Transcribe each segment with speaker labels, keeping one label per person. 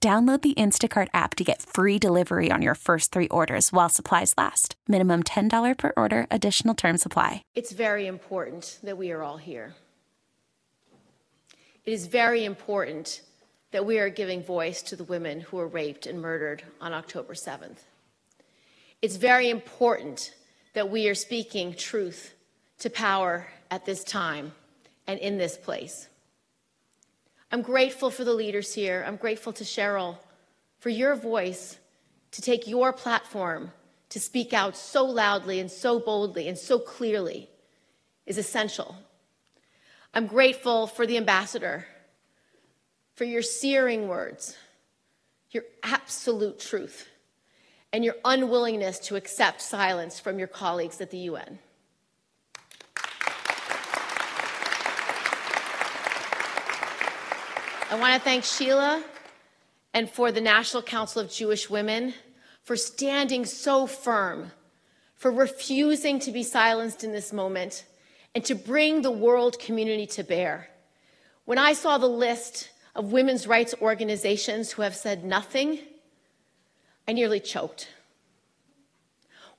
Speaker 1: Download the Instacart app to get free delivery on your first three orders while supplies last. Minimum $10 per order, additional term supply.
Speaker 2: It's very important that we are all here. It is very important that we are giving voice to the women who were raped and murdered on October 7th. It's very important that we are speaking truth to power at this time and in this place. I'm grateful for the leaders here. I'm grateful to Sheryl for your voice to take your platform to speak out so loudly and so boldly and so clearly is essential. I'm grateful for the ambassador for your searing words, your absolute truth, and your unwillingness to accept silence from your colleagues at the UN. I want to thank Sheila and for the National Council of Jewish Women for standing so firm, for refusing to be silenced in this moment, and to bring the world community to bear. When I saw the list of women's rights organizations who have said nothing, I nearly choked.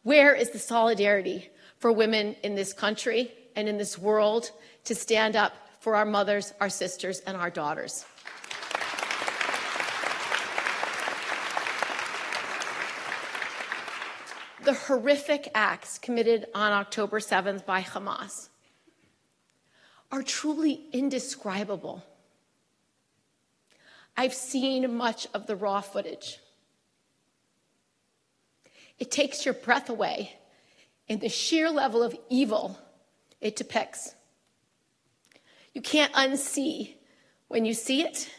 Speaker 2: Where is the solidarity for women in this country and in this world to stand up for our mothers, our sisters, and our daughters? The horrific acts committed on October 7th by Hamas are truly indescribable. I've seen much of the raw footage. It takes your breath away in the sheer level of evil it depicts. You can't unsee when you see it,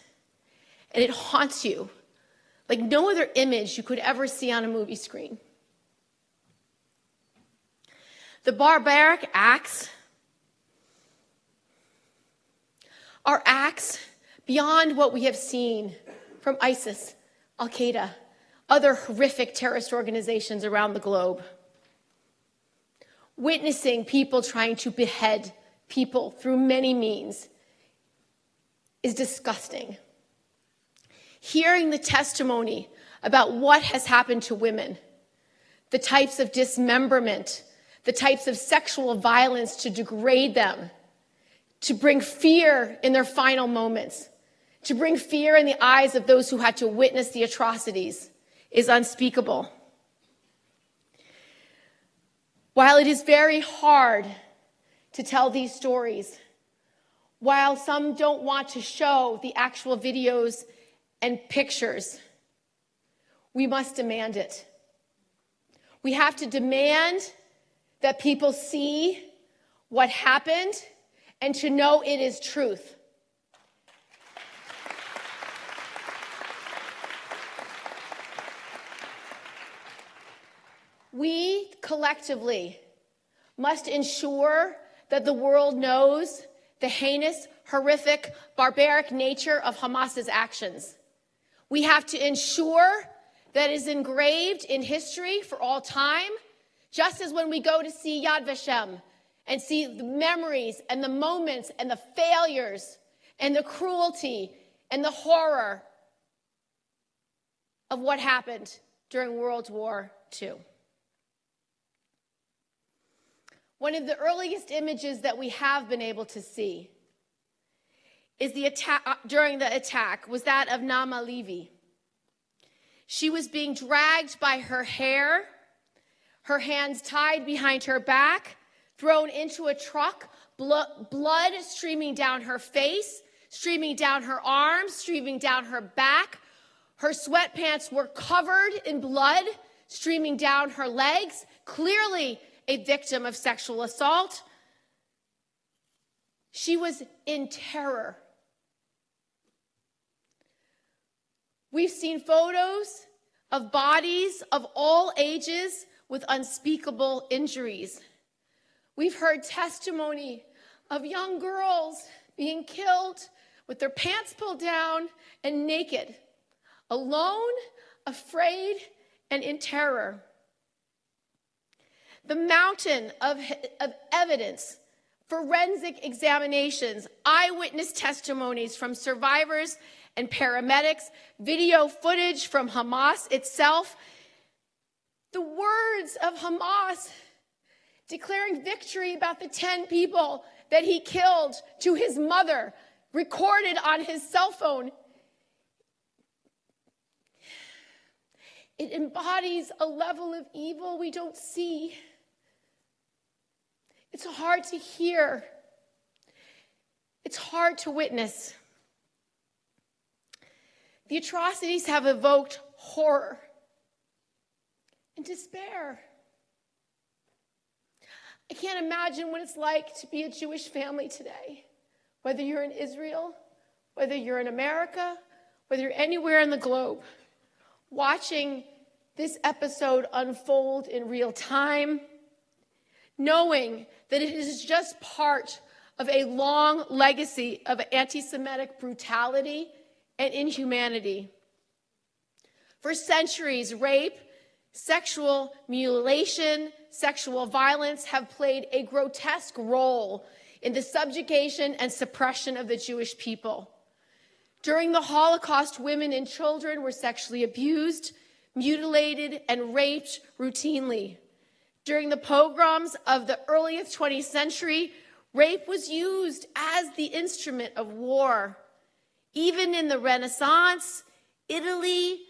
Speaker 2: and it haunts you like no other image you could ever see on a movie screen. The barbaric acts are acts beyond what we have seen from ISIS, Al Qaeda, other horrific terrorist organizations around the globe. Witnessing people trying to behead people through many means is disgusting. Hearing the testimony about what has happened to women, the types of dismemberment the types of sexual violence to degrade them, to bring fear in their final moments, to bring fear in the eyes of those who had to witness the atrocities is unspeakable. While it is very hard to tell these stories, while some don't want to show the actual videos and pictures, we must demand it. We have to demand that people see what happened and to know it is truth. We collectively must ensure that the world knows the heinous, horrific, barbaric nature of Hamas's actions. We have to ensure that is engraved in history for all time, just as when we go to see Yad Vashem and see the memories and the moments and the failures and the cruelty and the horror of what happened during World War II. One of the earliest images that we have been able to see is the attack uh, during the attack was that of Naama Levy. She was being dragged by her hair, her hands tied behind her back, thrown into a truck, blood streaming down her face, streaming down her arms, streaming down her back. Her sweatpants were covered in blood, streaming down her legs, clearly a victim of sexual assault. She was in terror. We've seen photos of bodies of all ages with unspeakable injuries. We've heard testimony of young girls being killed with their pants pulled down and naked, alone, afraid, and in terror. The mountain of, of evidence, forensic examinations, eyewitness testimonies from survivors and paramedics, video footage from Hamas itself, the words of Hamas declaring victory about the 10 people that he killed to his mother, recorded on his cell phone. It embodies a level of evil we don't see. It's hard to hear. It's hard to witness. The atrocities have evoked horror and despair. I can't imagine what it's like to be a Jewish family today, whether you're in Israel, whether you're in America, whether you're anywhere in the globe, watching this episode unfold in real time, knowing that it is just part of a long legacy of anti Semitic brutality and inhumanity. For centuries, rape, sexual mutilation, sexual violence have played a grotesque role in the subjugation and suppression of the Jewish people. During the Holocaust, women and children were sexually abused, mutilated, and raped routinely. During the pogroms of the earliest 20th century, rape was used as the instrument of war. Even in the Renaissance, Italy,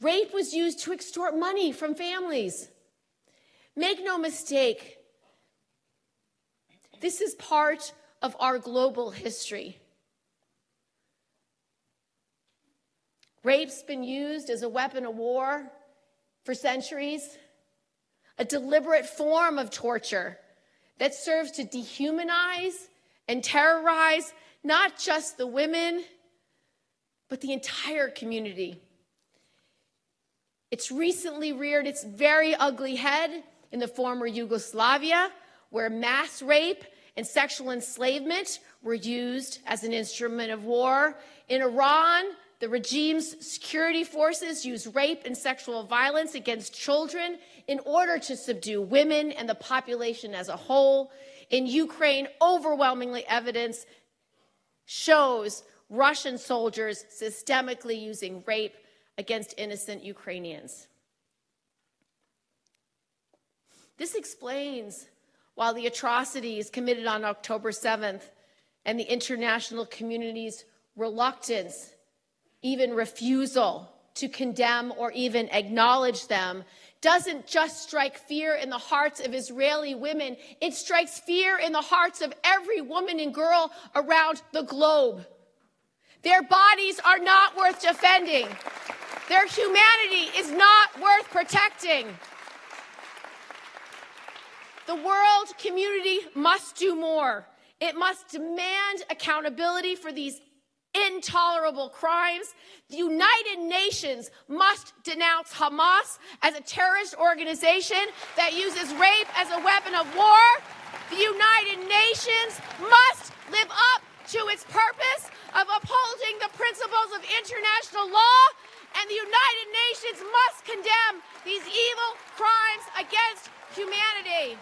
Speaker 2: rape was used to extort money from families. Make no mistake, this is part of our global history. Rape's been used as a weapon of war for centuries, a deliberate form of torture that serves to dehumanize and terrorize not just the women, but the entire community. It's recently reared its very ugly head in the former Yugoslavia, where mass rape and sexual enslavement were used as an instrument of war. In Iran, the regime's security forces use rape and sexual violence against children in order to subdue women and the population as a whole. In Ukraine, overwhelmingly evidence shows Russian soldiers systemically using rape against innocent Ukrainians. This explains why the atrocities committed on October 7th and the international community's reluctance, even refusal to condemn or even acknowledge them doesn't just strike fear in the hearts of Israeli women, it strikes fear in the hearts of every woman and girl around the globe. Their bodies are not worth defending. Their humanity is not worth protecting. The world community must do more. It must demand accountability for these intolerable crimes. The United Nations must denounce Hamas as a terrorist organization that uses rape as a weapon of war. The United Nations must live up to its purpose of upholding the principles of international law and the United Nations must condemn these evil crimes against humanity.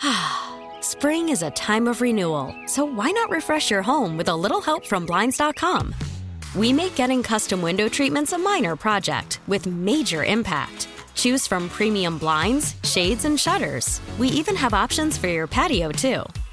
Speaker 3: Spring is a time of renewal, so why not refresh your home with a little help from Blinds.com? We make getting custom window treatments a minor project with major impact. Choose from premium blinds, shades, and shutters. We even have options for your patio, too.